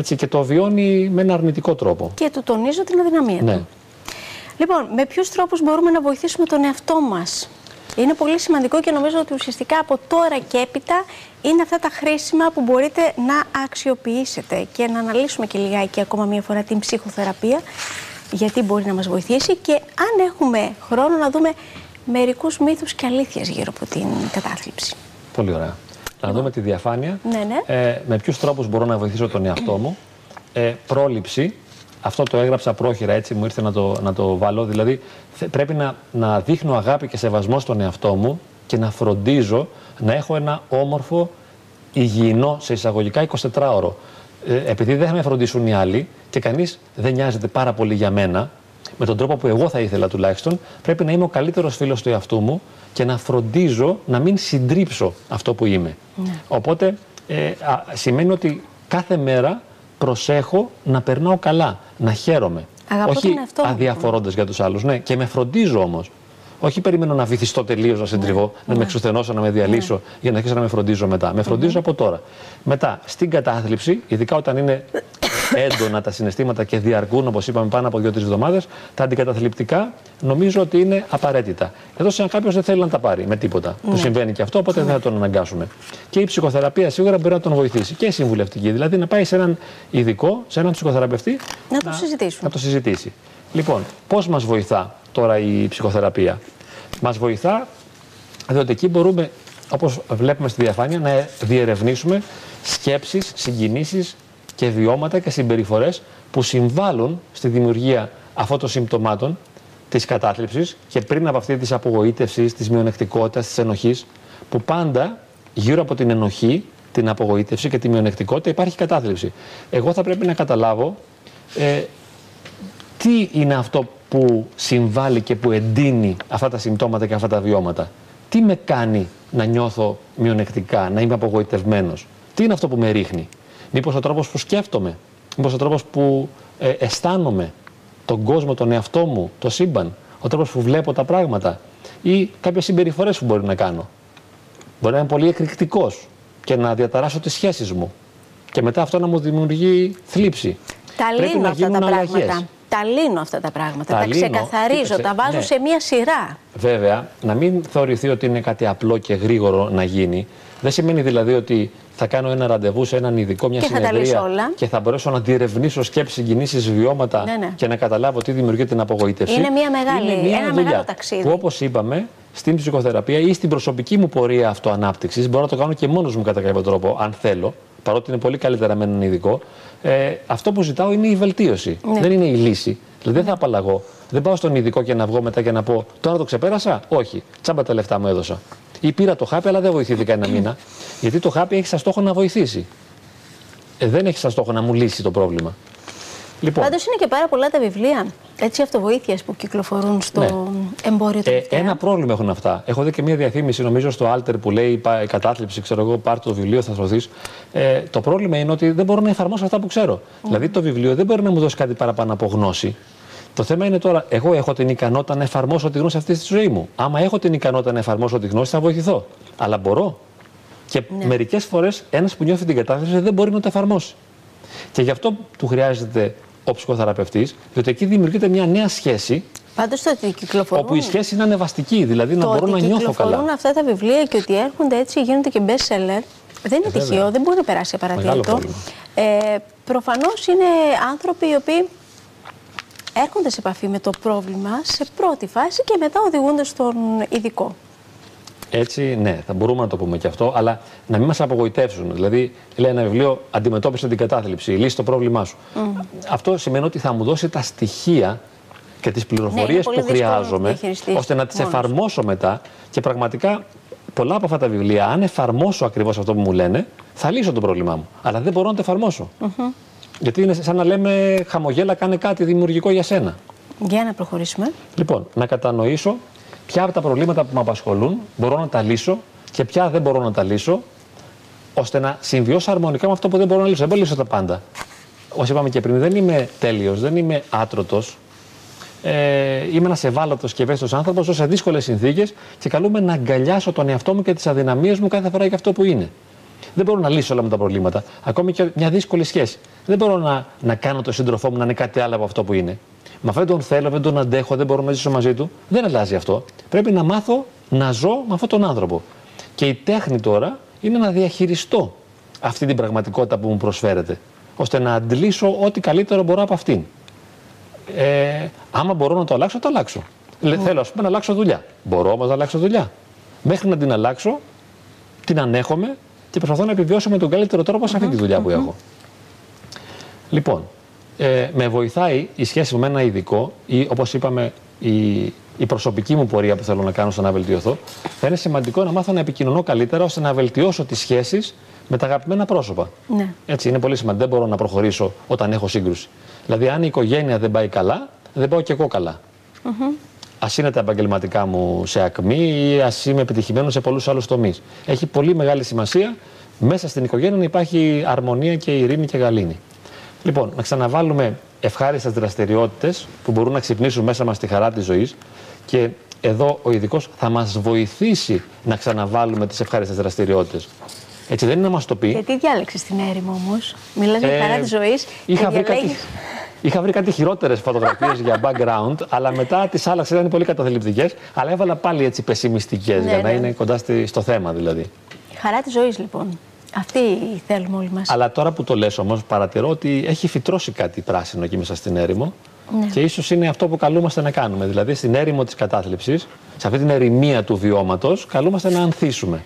Έτσι, και το βιώνει με ένα αρνητικό τρόπο. Και του τονίζω την αδυναμία Ναι. του. Λοιπόν, με ποιους τρόπους μπορούμε να βοηθήσουμε τον εαυτό μας; Είναι πολύ σημαντικό και νομίζω ότι ουσιαστικά από τώρα και έπειτα είναι αυτά τα χρήσιμα που μπορείτε να αξιοποιήσετε και να αναλύσουμε και λιγάκι ακόμα μία φορά την ψυχοθεραπεία γιατί μπορεί να μας βοηθήσει και αν έχουμε χρόνο να δούμε μερικούς μύθους και αλήθειες γύρω από την κατάθλιψη. Πολύ ωραία. Να δούμε τη διαφάνεια. Ναι, ναι. Ε, με ποιους τρόπους μπορώ να βοηθήσω τον εαυτό μου. Ε, πρόληψη. Αυτό το έγραψα πρόχειρα, έτσι μου ήρθε να το, να το βάλω. Δηλαδή, θε- πρέπει να, να δείχνω αγάπη και σεβασμό στον εαυτό μου και να φροντίζω να έχω ένα όμορφο, υγιεινό, σε εισαγωγικά 24ωρο. Ε, επειδή δεν θα με φροντίσουν οι άλλοι και κανείς δεν νοιάζεται πάρα πολύ για μένα, με τον τρόπο που εγώ θα ήθελα τουλάχιστον, πρέπει να είμαι ο καλύτερος φίλος του εαυτού μου και να φροντίζω να μην συντρίψω αυτό που είμαι. Οπότε ε, α, σημαίνει ότι κάθε μέρα προσέχω να περνάω καλά, να χαίρομαι. Αγαπώ Όχι τον εαυτό μου, λοιπόν. αδιαφορώντας για τους άλλους. Ναι, και με φροντίζω όμως. Όχι περιμένω να βυθιστώ τελείως, να συντριβώ, να με εξουθενώσω, να με διαλύσω για να αρχίσω να με φροντίζω μετά. Με φροντίζω από τώρα. Μετά, στην κατάθλιψη, ειδικά όταν είναι έντονα τα συναισθήματα και διαρκούν, όπως είπαμε, πάνω από δύο-τρεις εβδομάδες, τα αντικαταθλιπτικά νομίζω ότι είναι απαραίτητα. Εδώ σαν κάποιος δεν θέλει να τα πάρει με τίποτα. Που συμβαίνει και αυτό, οπότε δεν θα τον αναγκάσουμε. Και η ψυχοθεραπεία σίγουρα μπορεί να τον βοηθήσει. Και η συμβουλευτική. Δηλαδή να πάει σε έναν ειδικό, σε έναν ψυχοθεραπευτή. Να το συζητήσουν. Να το συζητήσει. Λοιπόν, πώς μας βοηθά τώρα η ψυχοθεραπεία; Μας βοηθά διότι εκεί μπορούμε, όπως βλέπουμε στη διαφάνεια, να διερευνήσουμε σκέψεις, συγκινήσεις και βιώματα και συμπεριφορές που συμβάλλουν στη δημιουργία αυτών των συμπτωμάτων της κατάθλιψης και πριν από αυτή της απογοήτευσης, της μειονεκτικότητας, της ενοχής, που πάντα γύρω από την ενοχή, την απογοήτευση και τη μειονεκτικότητα υπάρχει κατάθλιψη. Εγώ θα πρέπει να καταλάβω ε, τι είναι αυτό που συμβάλλει και που εντείνει αυτά τα συμπτώματα και αυτά τα βιώματα. Τι με κάνει να νιώθω μειονεκτικά, να είμαι απογοητευμένος. Τι είναι αυτό που με ρίχνει. Μήπως ο τρόπος που σκέφτομαι. Μήπως ο τρόπος που ε, αισθάνομαι τον κόσμο, τον εαυτό μου, το σύμπαν. Ο τρόπος που βλέπω τα πράγματα. Ή κάποιες συμπεριφορές που μπορεί να κάνω. Μπορεί να είμαι πολύ εκρηκτικός και να διαταράσω τις σχέσεις μου. Και μετά αυτό να μου δημιουργεί θλίψη. Τα Πρέπει λύνω να αυτά τα γίνουν πράγματα. αλλαγές. Τα λύνω αυτά τα πράγματα. Τα Τα, λύνω. ξεκαθαρίζω, Κοίταξε, τα βάζω ναι. σε μία σειρά. Βέβαια, να μην θεωρηθεί ότι είναι κάτι απλό και γρήγορο να γίνει. Δεν σημαίνει δηλαδή ότι θα κάνω ένα ραντεβού σε έναν ειδικό, μια Και θα τα συνεδρία λύσω όλα. και θα μπορέσω να διερευνήσω σκέψεις, συγκινήσει, βιώματα Ναι, ναι. και να καταλάβω τι δημιουργεί την απογοήτευση. Είναι μια μεγάλη- Είναι μια ένα δουλειά μεγάλο ταξίδι. Που όπως είπαμε, στην ψυχοθεραπεία ή στην προσωπική μου πορεία αυτοανάπτυξης, μπορώ να το κάνω και μόνος μου κατά κάποιο τρόπο, αν θέλω, παρότι είναι πολύ καλύτερα με έναν ειδικό. Ε, αυτό που ζητάω είναι η βελτίωση. Ναι. Δεν είναι η λύση. Δηλαδή δεν θα απαλλαγώ. Δεν πάω στον ειδικό και να βγω μετά και να πω Τώρα το ξεπέρασα. Όχι. Τσάμπα τα λεφτά μου έδωσα. Ή πήρα το χάπι, αλλά δεν βοηθήθηκα ένα μήνα. Γιατί το χάπι έχει σαν στόχο να βοηθήσει. Ε, δεν έχει σαν στόχο να μου λύσει το πρόβλημα. Λοιπόν, Πάντως είναι και πάρα πολλά τα βιβλία έτσι αυτοβοήθειας που κυκλοφορούν στο Ναι. εμπόριο Ε, τελευταία. ένα πρόβλημα έχουν αυτά. Έχω δει και μια διαφήμιση, νομίζω, στο Alter που λέει «Πα- κατάθλιψη, ξέρω εγώ, πάρ το βιβλίο, θα σωθείς. Ε, το πρόβλημα είναι ότι δεν μπορώ να εφαρμόσω αυτά που ξέρω. Δηλαδή, το βιβλίο δεν μπορεί να μου δώσει κάτι παραπάνω από γνώση. Το θέμα είναι τώρα, εγώ έχω την ικανότητα να εφαρμόσω τη γνώση αυτή στη ζωή μου. Άμα έχω την ικανότητα να εφαρμόσω τη γνώση, θα βοηθηθώ. Αλλά μπορώ. Και Ναι. μερικές φορές ένας που νιώθει την κατάθλιψη δεν μπορεί να το εφαρμόσει. Και γι' αυτό του χρειάζεται ο ψυχοθεραπευτής, διότι εκεί δημιουργείται μια νέα σχέση Πάντως το ότι κυκλοφορούν. όπου η σχέση είναι ανεβαστική, δηλαδή να το μπορώ ότι να νιώθω κυκλοφορούν καλά. αυτά τα βιβλία και ότι έρχονται έτσι, γίνονται και best seller. Δεν είναι βέβαια. τυχαίο, δεν μπορεί να περάσει Μεγάλο απαρατήρητο. πρόβλημα. Ε, Προφανώς είναι άνθρωποι οι οποίοι έρχονται σε επαφή με το πρόβλημα σε πρώτη φάση και μετά οδηγούνται στον ειδικό. Έτσι, ναι, θα μπορούμε να το πούμε και αυτό, αλλά να μην μας απογοητεύσουν. Δηλαδή, λέει ένα βιβλίο, αντιμετώπισε την κατάθλιψη, λύσει το πρόβλημά σου. Αυτό σημαίνει ότι θα μου δώσει τα στοιχεία και τις πληροφορίε Ναι, είναι πολύ που δύσκολο να το χρειάζομαι, διαχειριστείς ώστε να τις μόνος. εφαρμόσω μετά και πραγματικά πολλά από αυτά τα βιβλία, αν εφαρμόσω ακριβώς αυτό που μου λένε, θα λύσω το πρόβλημά μου. Αλλά δεν μπορώ να το εφαρμόσω. Γιατί είναι σαν να λέμε χαμογέλα, κάνε κάτι δημιουργικό για σένα. Για να προχωρήσουμε. Λοιπόν, να κατανοήσω ποια από τα προβλήματα που με απασχολούν μπορώ να τα λύσω και ποια δεν μπορώ να τα λύσω, ώστε να συμβιώσω αρμονικά με αυτό που δεν μπορώ να λύσω. Δεν μπορώ να λύσω τα πάντα. Όπως είπαμε και πριν, δεν είμαι τέλειος, δεν είμαι άτρωτος. Ε, είμαι ένας ευάλωτος και ευαίσθητος άνθρωπος, όσο σε δύσκολες συνθήκες και καλούμε να αγκαλιάσω τον εαυτό μου και τις αδυναμίες μου κάθε φορά για αυτό που είναι. Δεν μπορώ να λύσω όλα μου τα προβλήματα. Ακόμη και μια δύσκολη σχέση. Δεν μπορώ να, να κάνω το σύντροφό μου να είναι κάτι άλλο από αυτό που είναι. Μα δεν τον θέλω, δεν τον αντέχω, δεν μπορώ να ζήσω μαζί του. Δεν αλλάζει αυτό. Πρέπει να μάθω να ζω με αυτόν τον άνθρωπο. Και η τέχνη τώρα είναι να διαχειριστώ αυτή την πραγματικότητα που μου προσφέρεται, ώστε να αντλήσω ό,τι καλύτερο μπορώ από αυτήν. Ε, άμα μπορώ να το αλλάξω, το αλλάξω. Mm. Θέλω, ας πούμε, να αλλάξω δουλειά. Μπορώ όμως να αλλάξω δουλειά. Μέχρι να την αλλάξω, την ανέχομαι και προσπαθώ να επιβιώσω με τον καλύτερο τρόπο σε αυτή τη δουλειά που έχω. Λοιπόν, ε, με βοηθάει η σχέση με ένα ειδικό ή όπως είπαμε η, η προσωπική μου πορεία που θέλω να κάνω στο να βελτιωθώ. Θα είναι σημαντικό να μάθω να επικοινωνώ καλύτερα ώστε να βελτιώσω τις σχέσεις με τα αγαπημένα πρόσωπα. Ναι. Έτσι, είναι πολύ σημαντικό. Δεν μπορώ να προχωρήσω όταν έχω σύγκρουση. Δηλαδή, αν η οικογένεια δεν πάει καλά, δεν πάω και εγώ καλά. Mm -hmm. Α είναι τα επαγγελματικά μου σε ακμή ή ας είμαι επιτυχημένος σε πολλούς άλλους τομείς. Έχει πολύ μεγάλη σημασία μέσα στην οικογένεια να υπάρχει αρμονία και ειρήνη και γαλήνη. Λοιπόν, να ξαναβάλουμε ευχάριστες δραστηριότητες που μπορούν να ξυπνήσουν μέσα μας τη χαρά της ζωής και εδώ ο ειδικός θα μας βοηθήσει να ξαναβάλουμε τις ευχάριστες δραστηριότητες. Έτσι δεν είναι να μας το πει. Γιατί διάλεξες την έρημο όμως; Μιλάς για ε, χαρά της ζωής. Είχα, βρει κάτι, είχα βρει κάτι χειρότερες φωτογραφίες για background, αλλά μετά τις άλλαξες. Ήταν πολύ καταθλιπτικές. Αλλά έβαλα πάλι έτσι πεσημιστικές ναι, για να ναι. είναι κοντά στο θέμα δηλαδή. Χαρά της ζωής λοιπόν. Αυτή θέλουμε όλοι μας. Αλλά τώρα που το λες όμως, παρατηρώ ότι έχει φυτρώσει κάτι πράσινο εκεί μέσα στην έρημο. Ναι. Και ίσως είναι αυτό που καλούμαστε να κάνουμε. Δηλαδή, στην έρημο της κατάθλιψης, σε αυτή την ερημία του βιώματος, καλούμαστε να ανθίσουμε.